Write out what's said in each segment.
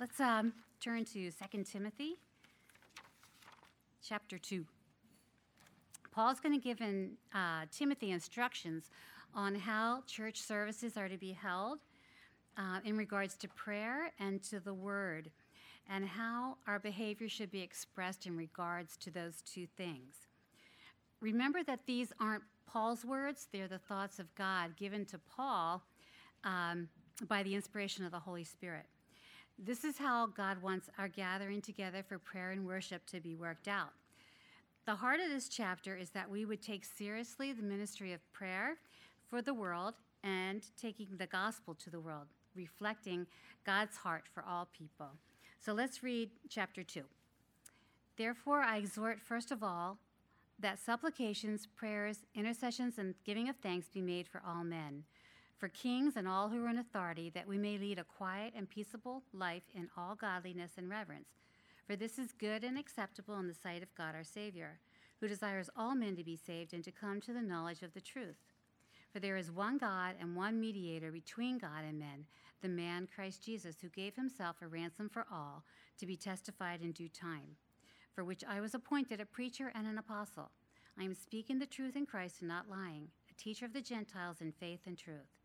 Let's um, turn to 2 Timothy chapter 2. Paul's going to give in, uh, Timothy instructions on how church services are to be held uh, in regards to prayer and to the word, and how our behavior should be expressed in regards to those two things. Remember that these aren't Paul's words, they're the thoughts of God given to Paul um, by the inspiration of the Holy Spirit. This is how God wants our gathering together for prayer and worship to be worked out. The heart of this chapter is that we would take seriously the ministry of prayer for the world and taking the gospel to the world, reflecting God's heart for all people. So let's read chapter 2. Therefore, I exhort, first of all, that supplications, prayers, intercessions, and giving of thanks be made for all men for kings and all who are in authority, that we may lead a quiet and peaceable life in all godliness and reverence. For this is good and acceptable in the sight of God our Savior, who desires all men to be saved and to come to the knowledge of the truth. For there is one God and one mediator between God and men, the man Christ Jesus, who gave himself a ransom for all, to be testified in due time, for which I was appointed a preacher and an apostle. I am speaking the truth in Christ and not lying, a teacher of the Gentiles in faith and truth.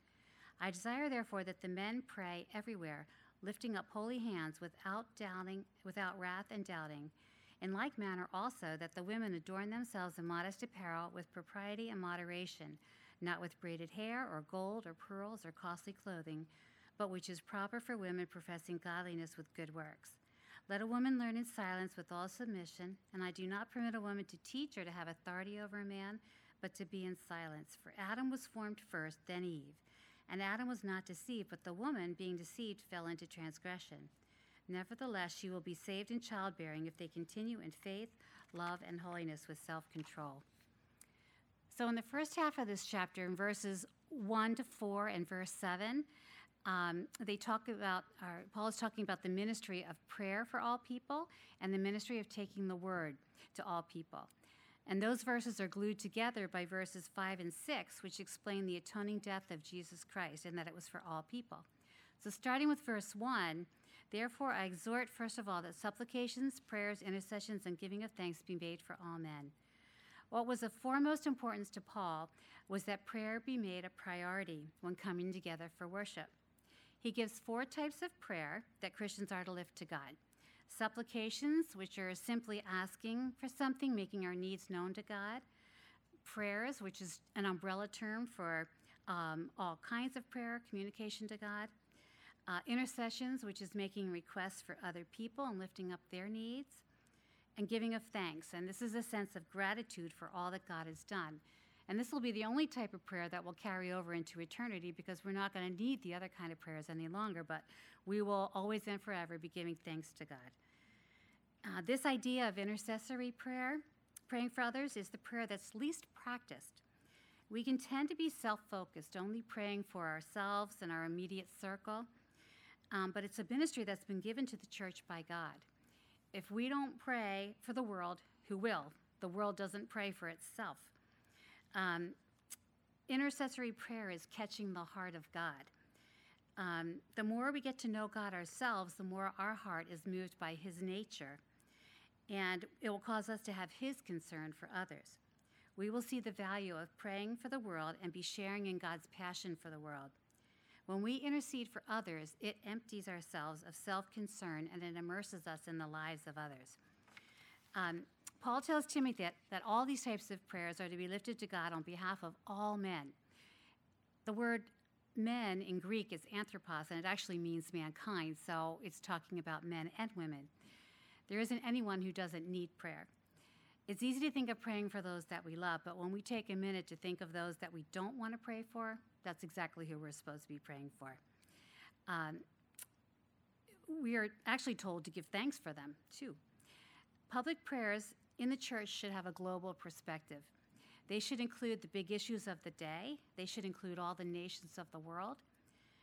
I desire, therefore, that the men pray everywhere, lifting up holy hands without doubting, without wrath and doubting. In like manner, also, that the women adorn themselves in modest apparel with propriety and moderation, not with braided hair, or gold, or pearls, or costly clothing, but which is proper for women professing godliness with good works. Let a woman learn in silence with all submission, and I do not permit a woman to teach or to have authority over a man, but to be in silence. For Adam was formed first, then Eve. And Adam was not deceived, but the woman, being deceived, fell into transgression. Nevertheless, she will be saved in childbearing if they continue in faith, love, and holiness with self control. So, in the first half of this chapter, in verses 1 to 4 and verse 7, um, they talk about, or Paul is talking about the ministry of prayer for all people and the ministry of taking the word to all people. And those verses are glued together by verses 5 and 6, which explain the atoning death of Jesus Christ and that it was for all people. So, starting with verse 1, therefore I exhort, first of all, that supplications, prayers, intercessions, and giving of thanks be made for all men. What was of foremost importance to Paul was that prayer be made a priority when coming together for worship. He gives four types of prayer that Christians are to lift to God supplications, which are simply asking for something, making our needs known to God, prayers, which is an umbrella term for um, all kinds of prayer, communication to God, uh, intercessions, which is making requests for other people and lifting up their needs, and giving of thanks. And this is a sense of gratitude for all that God has done. And this will be the only type of prayer that will carry over into eternity because we're not going to need the other kind of prayers any longer, but we will always and forever be giving thanks to God. Uh, this idea of intercessory prayer, praying for others, is the prayer that's least practiced. We can tend to be self focused, only praying for ourselves and our immediate circle, um, but it's a ministry that's been given to the church by God. If we don't pray for the world, who will? The world doesn't pray for itself. Um, intercessory prayer is catching the heart of God. Um, the more we get to know God ourselves, the more our heart is moved by His nature, and it will cause us to have His concern for others. We will see the value of praying for the world and be sharing in God's passion for the world. When we intercede for others, it empties ourselves of self concern and it immerses us in the lives of others. Um, Paul tells Timothy that, that all these types of prayers are to be lifted to God on behalf of all men. The word men in Greek is anthropos, and it actually means mankind, so it's talking about men and women. There isn't anyone who doesn't need prayer. It's easy to think of praying for those that we love, but when we take a minute to think of those that we don't want to pray for, that's exactly who we're supposed to be praying for. Um, we are actually told to give thanks for them, too. Public prayers in the church should have a global perspective. They should include the big issues of the day, they should include all the nations of the world.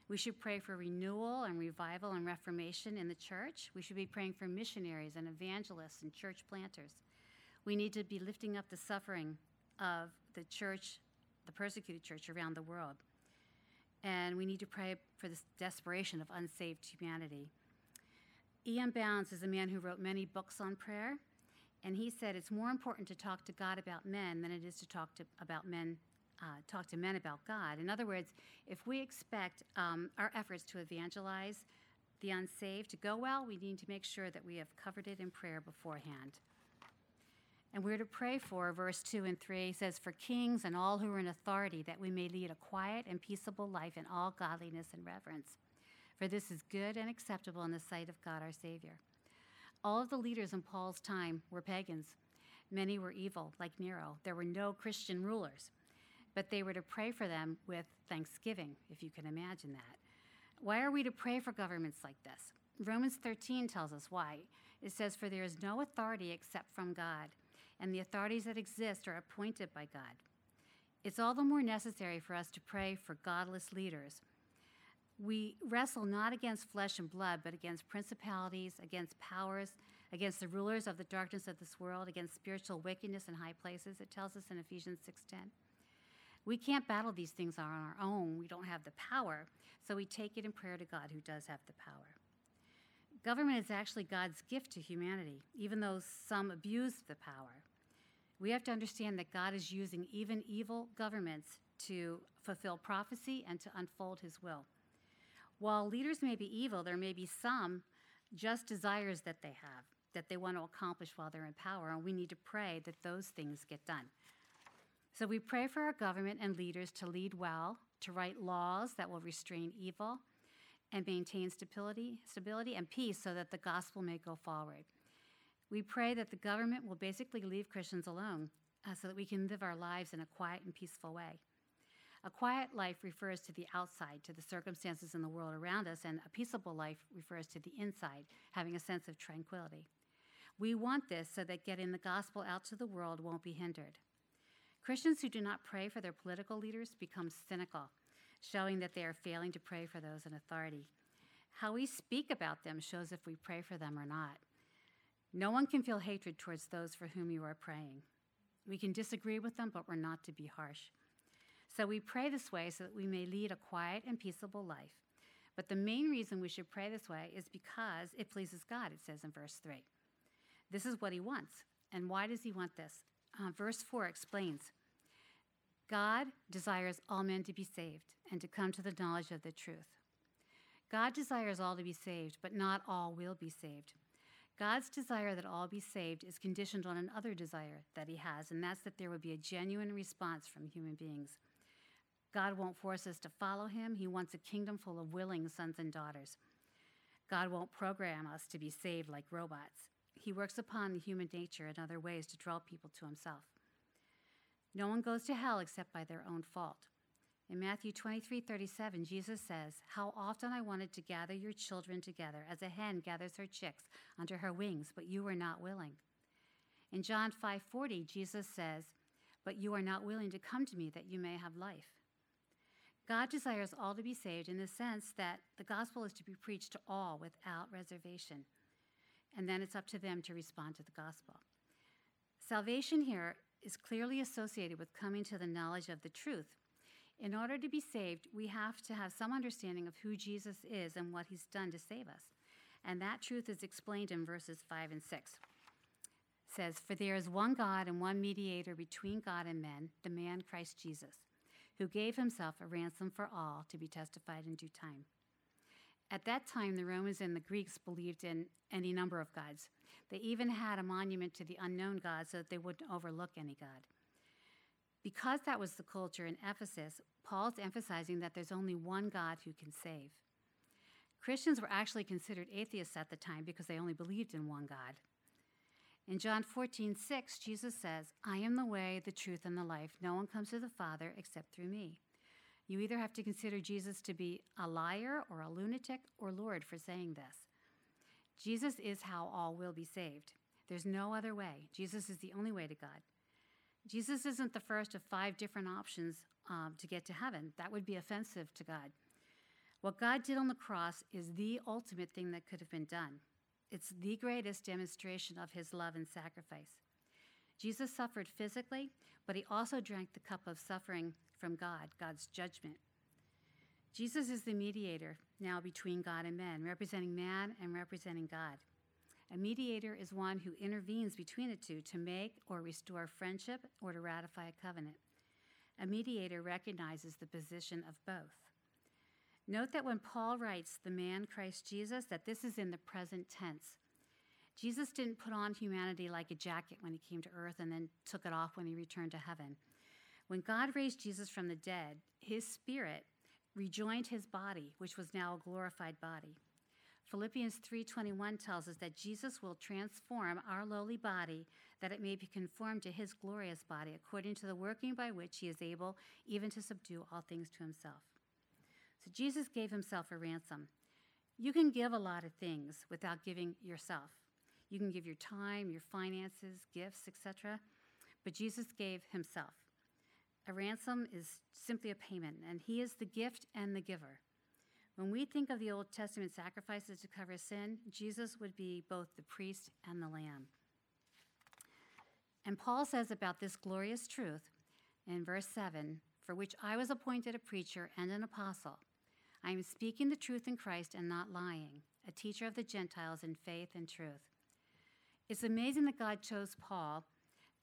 We should pray for renewal and revival and reformation in the church. We should be praying for missionaries and evangelists and church planters. We need to be lifting up the suffering of the church, the persecuted church around the world. And we need to pray for this desperation of unsaved humanity. E.M. Bounds is a man who wrote many books on prayer, and he said it's more important to talk to God about men than it is to talk to about men, uh, talk to men about God. In other words, if we expect um, our efforts to evangelize the unsaved to go well, we need to make sure that we have covered it in prayer beforehand. And we're to pray for, verse 2 and 3 says, For kings and all who are in authority, that we may lead a quiet and peaceable life in all godliness and reverence. For this is good and acceptable in the sight of God our Savior. All of the leaders in Paul's time were pagans. Many were evil, like Nero. There were no Christian rulers, but they were to pray for them with thanksgiving, if you can imagine that. Why are we to pray for governments like this? Romans 13 tells us why. It says, For there is no authority except from God and the authorities that exist are appointed by God. It's all the more necessary for us to pray for godless leaders. We wrestle not against flesh and blood, but against principalities, against powers, against the rulers of the darkness of this world, against spiritual wickedness in high places. It tells us in Ephesians 6:10. We can't battle these things on our own. We don't have the power, so we take it in prayer to God who does have the power. Government is actually God's gift to humanity, even though some abuse the power. We have to understand that God is using even evil governments to fulfill prophecy and to unfold his will. While leaders may be evil, there may be some just desires that they have, that they want to accomplish while they're in power, and we need to pray that those things get done. So we pray for our government and leaders to lead well, to write laws that will restrain evil and maintain stability, stability and peace so that the gospel may go forward. We pray that the government will basically leave Christians alone uh, so that we can live our lives in a quiet and peaceful way. A quiet life refers to the outside, to the circumstances in the world around us, and a peaceable life refers to the inside, having a sense of tranquility. We want this so that getting the gospel out to the world won't be hindered. Christians who do not pray for their political leaders become cynical, showing that they are failing to pray for those in authority. How we speak about them shows if we pray for them or not. No one can feel hatred towards those for whom you are praying. We can disagree with them, but we're not to be harsh. So we pray this way so that we may lead a quiet and peaceable life. But the main reason we should pray this way is because it pleases God, it says in verse 3. This is what he wants. And why does he want this? Uh, verse 4 explains God desires all men to be saved and to come to the knowledge of the truth. God desires all to be saved, but not all will be saved. God's desire that all be saved is conditioned on another desire that he has, and that's that there would be a genuine response from human beings. God won't force us to follow him. He wants a kingdom full of willing sons and daughters. God won't program us to be saved like robots. He works upon human nature in other ways to draw people to himself. No one goes to hell except by their own fault. In Matthew 23 37, Jesus says, How often I wanted to gather your children together as a hen gathers her chicks under her wings, but you were not willing. In John 5 40, Jesus says, But you are not willing to come to me that you may have life. God desires all to be saved in the sense that the gospel is to be preached to all without reservation. And then it's up to them to respond to the gospel. Salvation here is clearly associated with coming to the knowledge of the truth in order to be saved, we have to have some understanding of who Jesus is and what he's done to save us. And that truth is explained in verses 5 and 6. It says, For there is one God and one mediator between God and men, the man Christ Jesus, who gave himself a ransom for all to be testified in due time. At that time, the Romans and the Greeks believed in any number of gods. They even had a monument to the unknown God so that they wouldn't overlook any God. Because that was the culture in Ephesus, Paul's emphasizing that there's only one God who can save. Christians were actually considered atheists at the time because they only believed in one God. In John 14, 6, Jesus says, I am the way, the truth, and the life. No one comes to the Father except through me. You either have to consider Jesus to be a liar or a lunatic or Lord for saying this. Jesus is how all will be saved. There's no other way. Jesus is the only way to God. Jesus isn't the first of five different options um, to get to heaven. That would be offensive to God. What God did on the cross is the ultimate thing that could have been done. It's the greatest demonstration of his love and sacrifice. Jesus suffered physically, but he also drank the cup of suffering from God, God's judgment. Jesus is the mediator. now between God and men, representing man and representing God. A mediator is one who intervenes between the two to make or restore friendship or to ratify a covenant. A mediator recognizes the position of both. Note that when Paul writes the man Christ Jesus, that this is in the present tense. Jesus didn't put on humanity like a jacket when he came to earth and then took it off when he returned to heaven. When God raised Jesus from the dead, his spirit rejoined his body, which was now a glorified body. Philippians 3:21 tells us that Jesus will transform our lowly body that it may be conformed to his glorious body according to the working by which he is able even to subdue all things to himself. So Jesus gave himself a ransom. You can give a lot of things without giving yourself. You can give your time, your finances, gifts, etc. But Jesus gave himself. A ransom is simply a payment, and he is the gift and the giver. When we think of the Old Testament sacrifices to cover sin, Jesus would be both the priest and the lamb. And Paul says about this glorious truth in verse 7 For which I was appointed a preacher and an apostle. I am speaking the truth in Christ and not lying, a teacher of the Gentiles in faith and truth. It's amazing that God chose Paul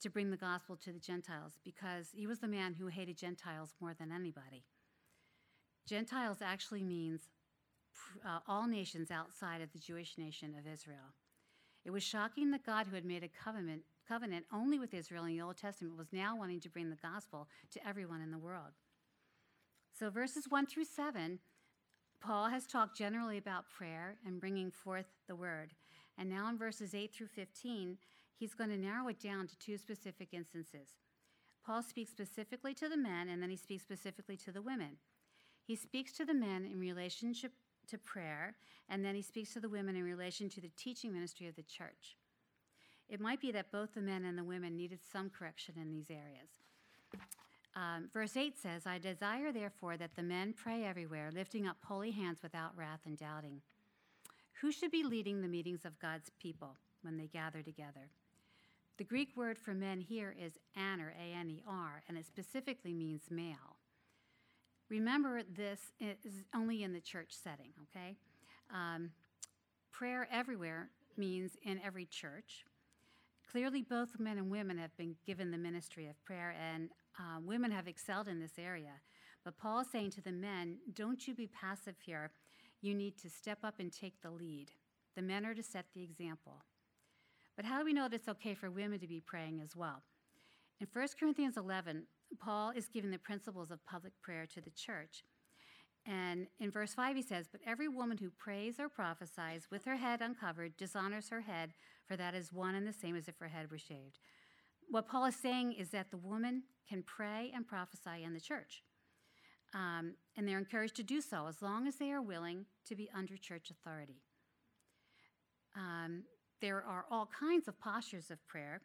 to bring the gospel to the Gentiles because he was the man who hated Gentiles more than anybody. Gentiles actually means uh, all nations outside of the Jewish nation of Israel. It was shocking that God, who had made a covenant, covenant only with Israel in the Old Testament, was now wanting to bring the gospel to everyone in the world. So, verses 1 through 7, Paul has talked generally about prayer and bringing forth the word. And now in verses 8 through 15, he's going to narrow it down to two specific instances. Paul speaks specifically to the men, and then he speaks specifically to the women. He speaks to the men in relationship to prayer, and then he speaks to the women in relation to the teaching ministry of the church. It might be that both the men and the women needed some correction in these areas. Um, verse 8 says, I desire, therefore, that the men pray everywhere, lifting up holy hands without wrath and doubting. Who should be leading the meetings of God's people when they gather together? The Greek word for men here is aner, A N E R, and it specifically means male. Remember, this is only in the church setting, okay? Um, prayer everywhere means in every church. Clearly, both men and women have been given the ministry of prayer, and uh, women have excelled in this area. But Paul is saying to the men, don't you be passive here. You need to step up and take the lead. The men are to set the example. But how do we know that it's okay for women to be praying as well? In 1 Corinthians 11, Paul is giving the principles of public prayer to the church. And in verse 5, he says, But every woman who prays or prophesies with her head uncovered dishonors her head, for that is one and the same as if her head were shaved. What Paul is saying is that the woman can pray and prophesy in the church. Um, and they're encouraged to do so as long as they are willing to be under church authority. Um, there are all kinds of postures of prayer.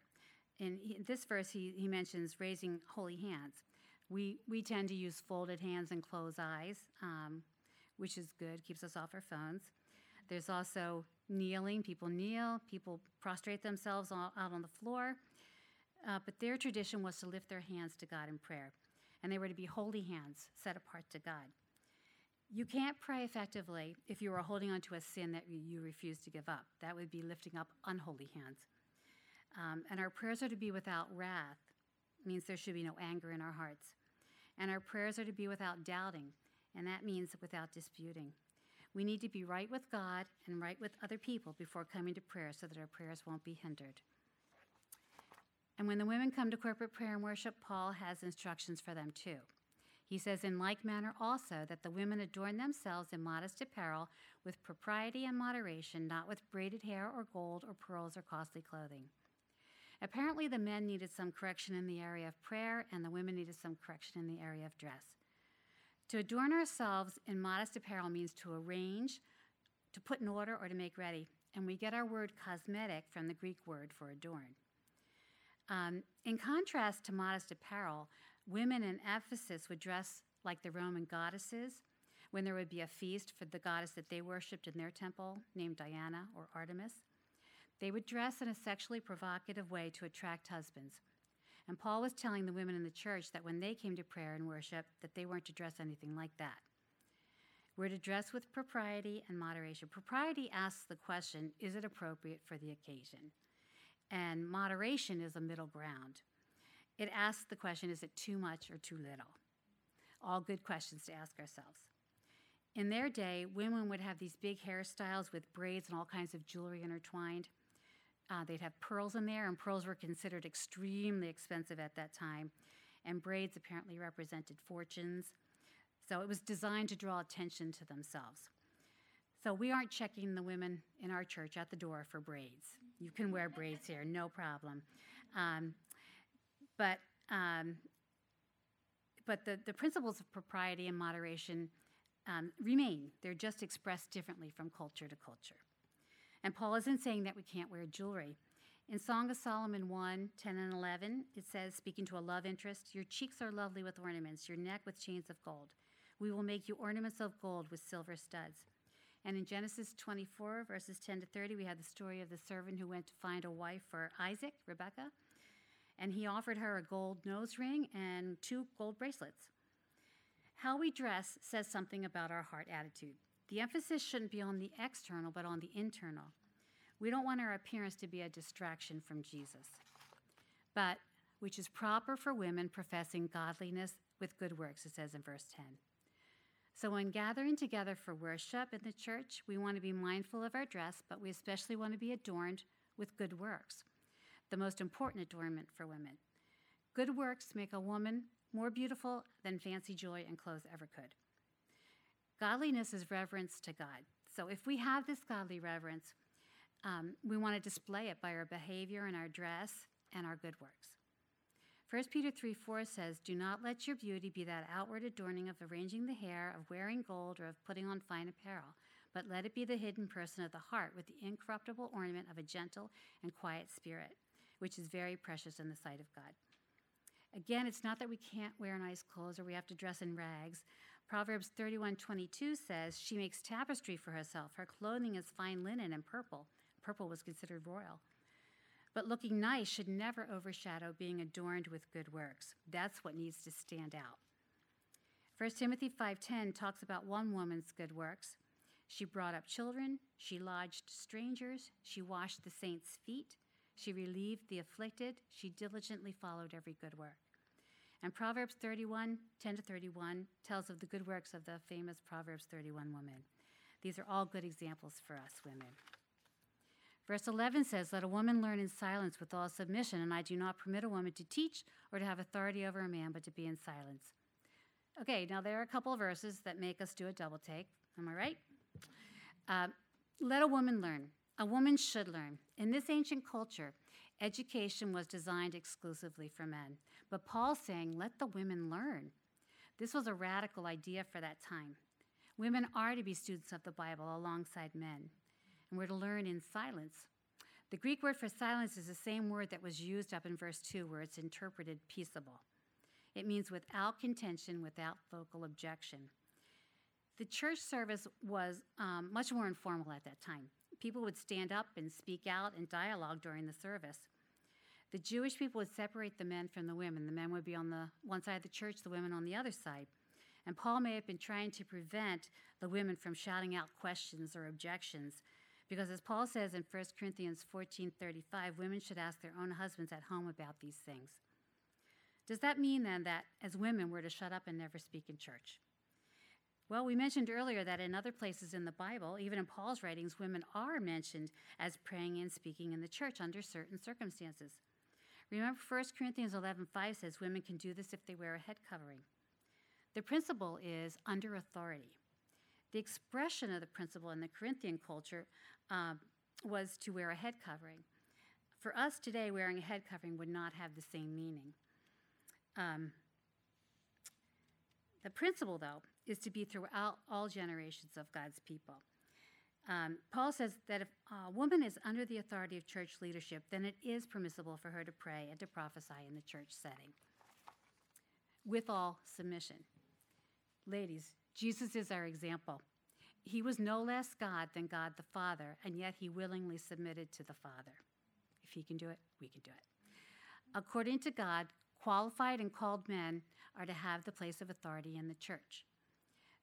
In this verse, he, he mentions raising holy hands. We, we tend to use folded hands and closed eyes, um, which is good, keeps us off our phones. There's also kneeling. People kneel, people prostrate themselves out on the floor. Uh, but their tradition was to lift their hands to God in prayer, and they were to be holy hands set apart to God. You can't pray effectively if you are holding on to a sin that you refuse to give up. That would be lifting up unholy hands. Um, and our prayers are to be without wrath, means there should be no anger in our hearts. And our prayers are to be without doubting, and that means without disputing. We need to be right with God and right with other people before coming to prayer so that our prayers won't be hindered. And when the women come to corporate prayer and worship, Paul has instructions for them too. He says, in like manner also, that the women adorn themselves in modest apparel with propriety and moderation, not with braided hair or gold or pearls or costly clothing. Apparently, the men needed some correction in the area of prayer, and the women needed some correction in the area of dress. To adorn ourselves in modest apparel means to arrange, to put in order, or to make ready. And we get our word cosmetic from the Greek word for adorn. Um, in contrast to modest apparel, women in Ephesus would dress like the Roman goddesses when there would be a feast for the goddess that they worshipped in their temple, named Diana or Artemis. They would dress in a sexually provocative way to attract husbands. And Paul was telling the women in the church that when they came to prayer and worship, that they weren't to dress anything like that. We're to dress with propriety and moderation. Propriety asks the question is it appropriate for the occasion? And moderation is a middle ground. It asks the question is it too much or too little? All good questions to ask ourselves. In their day, women would have these big hairstyles with braids and all kinds of jewelry intertwined. Uh, they'd have pearls in there, and pearls were considered extremely expensive at that time. And braids apparently represented fortunes. So it was designed to draw attention to themselves. So we aren't checking the women in our church at the door for braids. You can wear braids here, no problem. Um, but um, but the, the principles of propriety and moderation um, remain. They're just expressed differently from culture to culture. And Paul isn't saying that we can't wear jewelry. In Song of Solomon 1 10 and 11, it says, speaking to a love interest, Your cheeks are lovely with ornaments, your neck with chains of gold. We will make you ornaments of gold with silver studs. And in Genesis 24, verses 10 to 30, we have the story of the servant who went to find a wife for Isaac, Rebecca, and he offered her a gold nose ring and two gold bracelets. How we dress says something about our heart attitude. The emphasis shouldn't be on the external, but on the internal. We don't want our appearance to be a distraction from Jesus, but which is proper for women professing godliness with good works, it says in verse 10. So, when gathering together for worship in the church, we want to be mindful of our dress, but we especially want to be adorned with good works, the most important adornment for women. Good works make a woman more beautiful than fancy joy and clothes ever could. Godliness is reverence to God. So if we have this godly reverence, um, we want to display it by our behavior and our dress and our good works. 1 Peter 3 4 says, Do not let your beauty be that outward adorning of arranging the hair, of wearing gold, or of putting on fine apparel, but let it be the hidden person of the heart with the incorruptible ornament of a gentle and quiet spirit, which is very precious in the sight of God. Again, it's not that we can't wear nice clothes or we have to dress in rags. Proverbs 31:22 says, "She makes tapestry for herself. Her clothing is fine linen and purple. Purple was considered royal." But looking nice should never overshadow being adorned with good works. That's what needs to stand out. 1 Timothy 5:10 talks about one woman's good works. She brought up children, she lodged strangers, she washed the saints' feet, she relieved the afflicted, she diligently followed every good work. And Proverbs 31, 10 to 31, tells of the good works of the famous Proverbs 31 woman. These are all good examples for us women. Verse 11 says, Let a woman learn in silence with all submission, and I do not permit a woman to teach or to have authority over a man, but to be in silence. Okay, now there are a couple of verses that make us do a double take. Am I right? Uh, let a woman learn. A woman should learn. In this ancient culture, education was designed exclusively for men. But Paul's saying, let the women learn. This was a radical idea for that time. Women are to be students of the Bible alongside men, and we're to learn in silence. The Greek word for silence is the same word that was used up in verse 2, where it's interpreted peaceable. It means without contention, without vocal objection. The church service was um, much more informal at that time. People would stand up and speak out and dialogue during the service. The Jewish people would separate the men from the women. The men would be on the one side of the church, the women on the other side. And Paul may have been trying to prevent the women from shouting out questions or objections. Because as Paul says in 1 Corinthians 14:35, women should ask their own husbands at home about these things. Does that mean then that as women we're to shut up and never speak in church? Well, we mentioned earlier that in other places in the Bible, even in Paul's writings, women are mentioned as praying and speaking in the church under certain circumstances. Remember 1 Corinthians 11:5 says women can do this if they wear a head covering. The principle is under authority. The expression of the principle in the Corinthian culture um, was to wear a head covering. For us today, wearing a head covering would not have the same meaning. Um, the principle, though, is to be throughout all generations of God's people. Um, Paul says that if a woman is under the authority of church leadership, then it is permissible for her to pray and to prophesy in the church setting with all submission. Ladies, Jesus is our example. He was no less God than God the Father, and yet he willingly submitted to the Father. If he can do it, we can do it. According to God, qualified and called men are to have the place of authority in the church.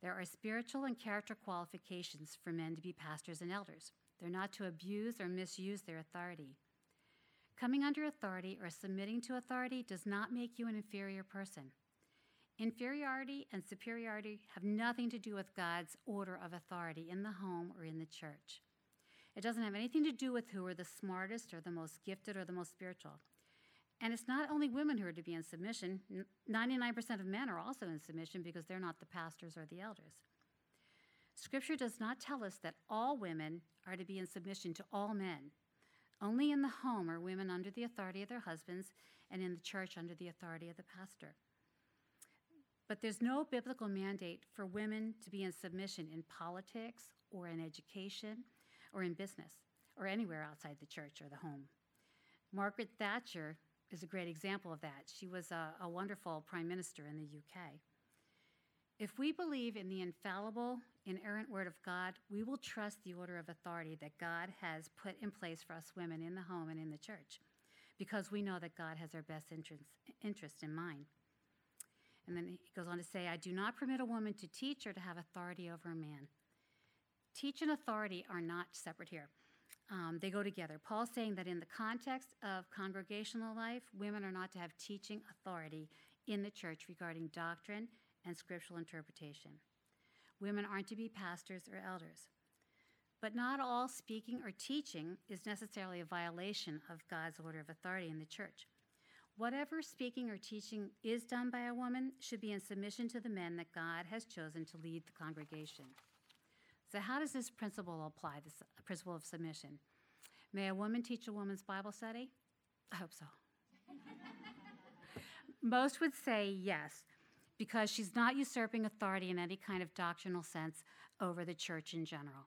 There are spiritual and character qualifications for men to be pastors and elders. They're not to abuse or misuse their authority. Coming under authority or submitting to authority does not make you an inferior person. Inferiority and superiority have nothing to do with God's order of authority in the home or in the church. It doesn't have anything to do with who are the smartest or the most gifted or the most spiritual. And it's not only women who are to be in submission. 99% of men are also in submission because they're not the pastors or the elders. Scripture does not tell us that all women are to be in submission to all men. Only in the home are women under the authority of their husbands, and in the church under the authority of the pastor. But there's no biblical mandate for women to be in submission in politics or in education or in business or anywhere outside the church or the home. Margaret Thatcher is a great example of that. She was a, a wonderful prime minister in the UK. If we believe in the infallible, inerrant word of God, we will trust the order of authority that God has put in place for us women in the home and in the church because we know that God has our best interest, interest in mind. And then he goes on to say, I do not permit a woman to teach or to have authority over a man. Teach and authority are not separate here. Um, they go together. Paul's saying that in the context of congregational life, women are not to have teaching authority in the church regarding doctrine and scriptural interpretation. Women aren't to be pastors or elders. But not all speaking or teaching is necessarily a violation of God's order of authority in the church. Whatever speaking or teaching is done by a woman should be in submission to the men that God has chosen to lead the congregation. So, how does this principle apply, this principle of submission? May a woman teach a woman's Bible study? I hope so. Most would say yes, because she's not usurping authority in any kind of doctrinal sense over the church in general.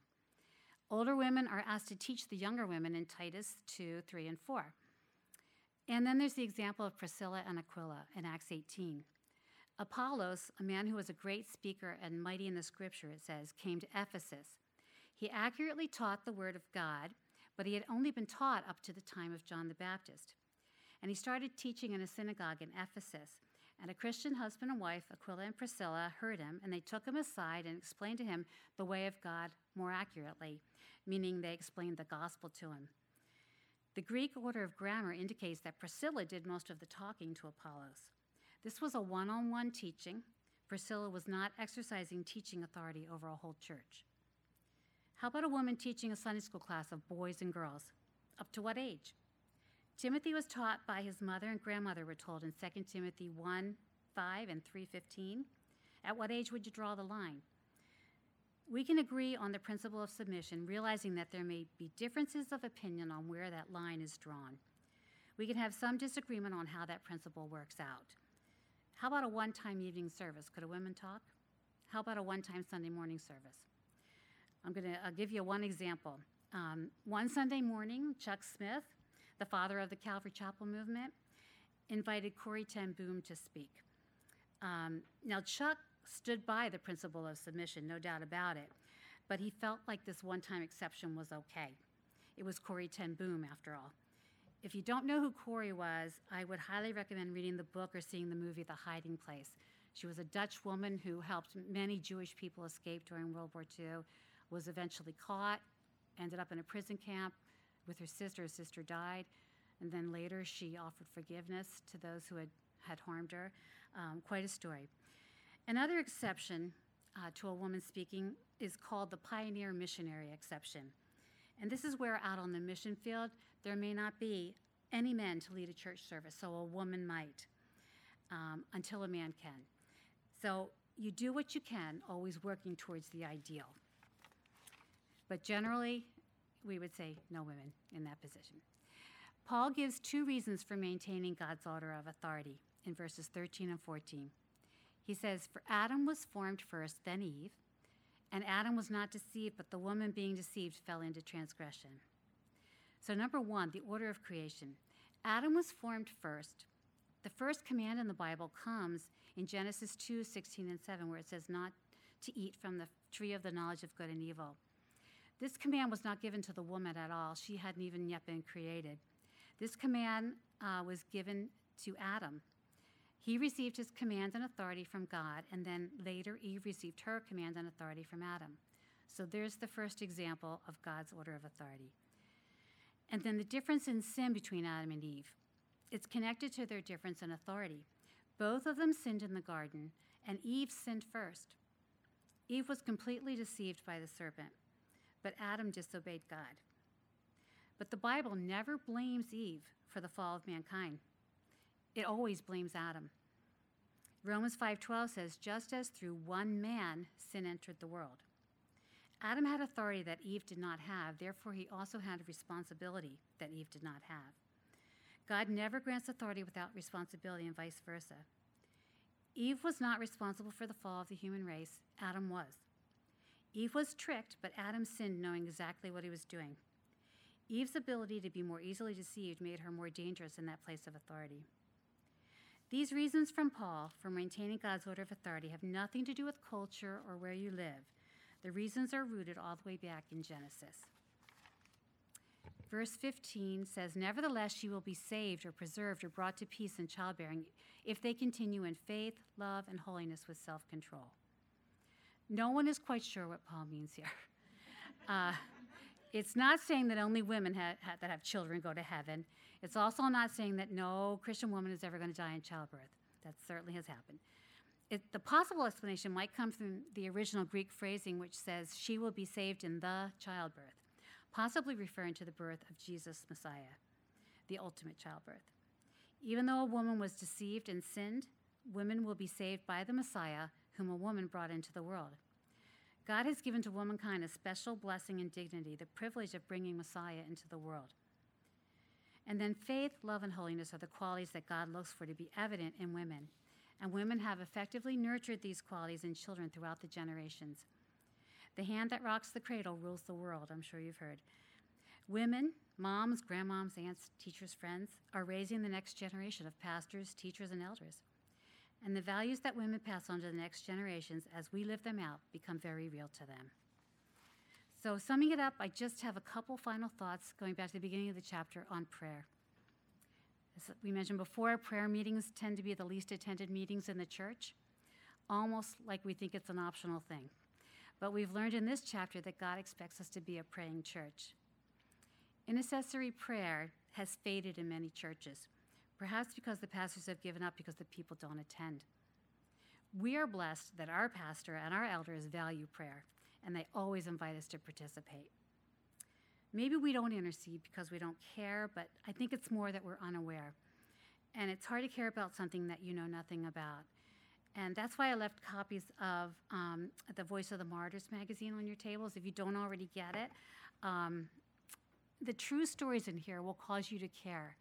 Older women are asked to teach the younger women in Titus 2, 3, and 4. And then there's the example of Priscilla and Aquila in Acts 18. Apollos, a man who was a great speaker and mighty in the scripture, it says, came to Ephesus. He accurately taught the word of God, but he had only been taught up to the time of John the Baptist. And he started teaching in a synagogue in Ephesus. And a Christian husband and wife, Aquila and Priscilla, heard him, and they took him aside and explained to him the way of God more accurately, meaning they explained the gospel to him. The Greek order of grammar indicates that Priscilla did most of the talking to Apollos. This was a one on one teaching. Priscilla was not exercising teaching authority over a whole church. How about a woman teaching a Sunday school class of boys and girls? Up to what age? Timothy was taught by his mother and grandmother, we're told in 2 Timothy 1 5 and 3:15. At what age would you draw the line? We can agree on the principle of submission, realizing that there may be differences of opinion on where that line is drawn. We can have some disagreement on how that principle works out. How about a one time evening service? Could a woman talk? How about a one time Sunday morning service? I'm going to give you one example. Um, one Sunday morning, Chuck Smith, the father of the Calvary Chapel movement, invited Corrie ten Boom to speak. Um, now, Chuck stood by the principle of submission, no doubt about it, but he felt like this one time exception was okay. It was Corrie ten Boom, after all. If you don't know who Corrie was, I would highly recommend reading the book or seeing the movie The Hiding Place. She was a Dutch woman who helped many Jewish people escape during World War II, was eventually caught, ended up in a prison camp with her sister. Her sister died, and then later she offered forgiveness to those who had, had harmed her. Um, quite a story. Another exception uh, to a woman speaking is called the pioneer missionary exception. And this is where out on the mission field, there may not be any men to lead a church service, so a woman might, um, until a man can. So you do what you can, always working towards the ideal. But generally, we would say no women in that position. Paul gives two reasons for maintaining God's order of authority in verses 13 and 14. He says, For Adam was formed first, then Eve. And Adam was not deceived, but the woman being deceived fell into transgression. So, number one, the order of creation. Adam was formed first. The first command in the Bible comes in Genesis 2 16 and 7, where it says, Not to eat from the tree of the knowledge of good and evil. This command was not given to the woman at all. She hadn't even yet been created. This command uh, was given to Adam. He received his command and authority from God, and then later Eve received her command and authority from Adam. So there's the first example of God's order of authority. And then the difference in sin between Adam and Eve. It's connected to their difference in authority. Both of them sinned in the garden, and Eve sinned first. Eve was completely deceived by the serpent, but Adam disobeyed God. But the Bible never blames Eve for the fall of mankind. It always blames Adam. Romans 5:12 says just as through one man sin entered the world. Adam had authority that Eve did not have, therefore, he also had a responsibility that Eve did not have. God never grants authority without responsibility, and vice versa. Eve was not responsible for the fall of the human race, Adam was. Eve was tricked, but Adam sinned knowing exactly what he was doing. Eve's ability to be more easily deceived made her more dangerous in that place of authority. These reasons from Paul for maintaining God's order of authority have nothing to do with culture or where you live. The reasons are rooted all the way back in Genesis. Verse 15 says, Nevertheless, she will be saved or preserved or brought to peace in childbearing if they continue in faith, love, and holiness with self control. No one is quite sure what Paul means here. Uh, it's not saying that only women ha- ha- that have children go to heaven. It's also not saying that no Christian woman is ever going to die in childbirth. That certainly has happened. It, the possible explanation might come from the original Greek phrasing, which says, She will be saved in the childbirth, possibly referring to the birth of Jesus Messiah, the ultimate childbirth. Even though a woman was deceived and sinned, women will be saved by the Messiah, whom a woman brought into the world. God has given to womankind a special blessing and dignity, the privilege of bringing Messiah into the world. And then faith, love, and holiness are the qualities that God looks for to be evident in women and women have effectively nurtured these qualities in children throughout the generations. The hand that rocks the cradle rules the world, I'm sure you've heard. Women, moms, grandmoms, aunts, teachers, friends, are raising the next generation of pastors, teachers, and elders. And the values that women pass on to the next generations as we live them out become very real to them. So, summing it up, I just have a couple final thoughts going back to the beginning of the chapter on prayer. As we mentioned before, prayer meetings tend to be the least attended meetings in the church, almost like we think it's an optional thing. But we've learned in this chapter that God expects us to be a praying church. Intercessory prayer has faded in many churches, perhaps because the pastors have given up because the people don't attend. We are blessed that our pastor and our elders value prayer, and they always invite us to participate. Maybe we don't intercede because we don't care, but I think it's more that we're unaware. And it's hard to care about something that you know nothing about. And that's why I left copies of um, the Voice of the Martyrs magazine on your tables if you don't already get it. Um, the true stories in here will cause you to care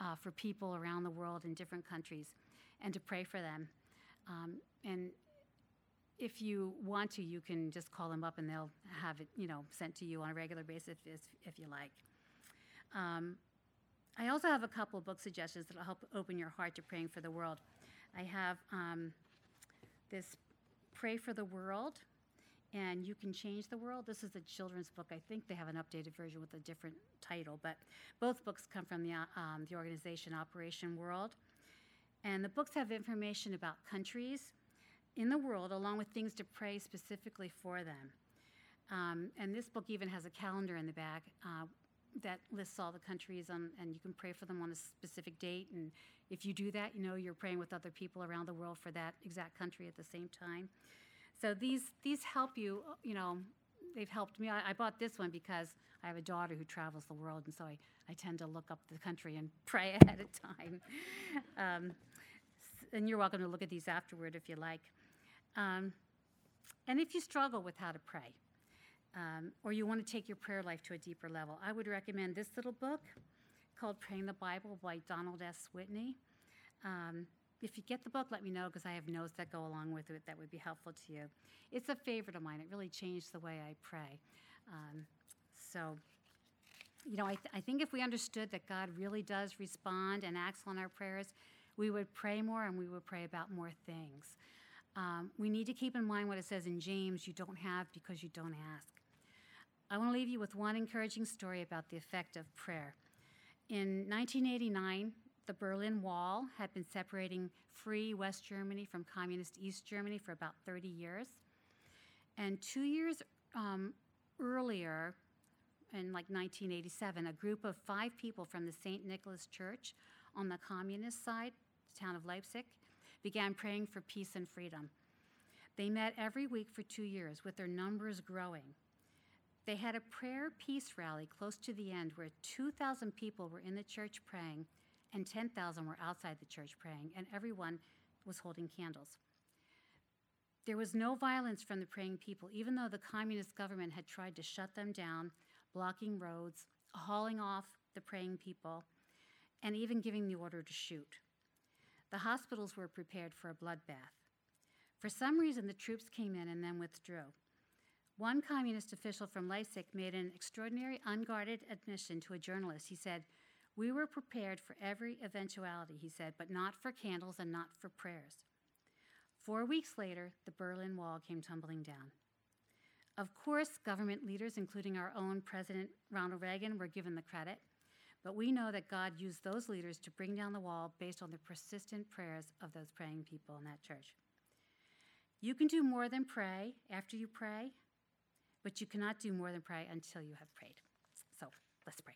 uh, for people around the world in different countries and to pray for them. Um, and if you want to, you can just call them up and they'll have it, you know, sent to you on a regular basis if, if you like. Um, I also have a couple of book suggestions that will help open your heart to praying for the world. I have um, this Pray for the World, and You Can Change the World. This is a children's book. I think they have an updated version with a different title, but both books come from the, um, the organization Operation World. And the books have information about countries in the world, along with things to pray specifically for them. Um, and this book even has a calendar in the back uh, that lists all the countries, on, and you can pray for them on a specific date. And if you do that, you know you're praying with other people around the world for that exact country at the same time. So these these help you. You know, they've helped me. I, I bought this one because I have a daughter who travels the world, and so I, I tend to look up the country and pray ahead of time. Um, and you're welcome to look at these afterward if you like. Um, and if you struggle with how to pray, um, or you want to take your prayer life to a deeper level, I would recommend this little book called Praying the Bible by Donald S. Whitney. Um, if you get the book, let me know because I have notes that go along with it that would be helpful to you. It's a favorite of mine. It really changed the way I pray. Um, so, you know, I, th- I think if we understood that God really does respond and acts on our prayers, we would pray more and we would pray about more things. Um, we need to keep in mind what it says in James you don't have because you don't ask. I want to leave you with one encouraging story about the effect of prayer. In 1989, the Berlin Wall had been separating free West Germany from communist East Germany for about 30 years. And two years um, earlier, in like 1987, a group of five people from the St. Nicholas Church on the communist side, the town of Leipzig, began praying for peace and freedom. They met every week for two years, with their numbers growing. They had a prayer peace rally close to the end where 2,000 people were in the church praying and 10,000 were outside the church praying, and everyone was holding candles. There was no violence from the praying people, even though the communist government had tried to shut them down, blocking roads, hauling off the praying people, and even giving the order to shoot. The hospitals were prepared for a bloodbath. For some reason, the troops came in and then withdrew. One communist official from Leipzig made an extraordinary unguarded admission to a journalist. He said, We were prepared for every eventuality, he said, but not for candles and not for prayers. Four weeks later, the Berlin Wall came tumbling down. Of course, government leaders, including our own President Ronald Reagan, were given the credit, but we know that God used those leaders to bring down the wall based on the persistent prayers of those praying people in that church. You can do more than pray after you pray, but you cannot do more than pray until you have prayed. So let's pray.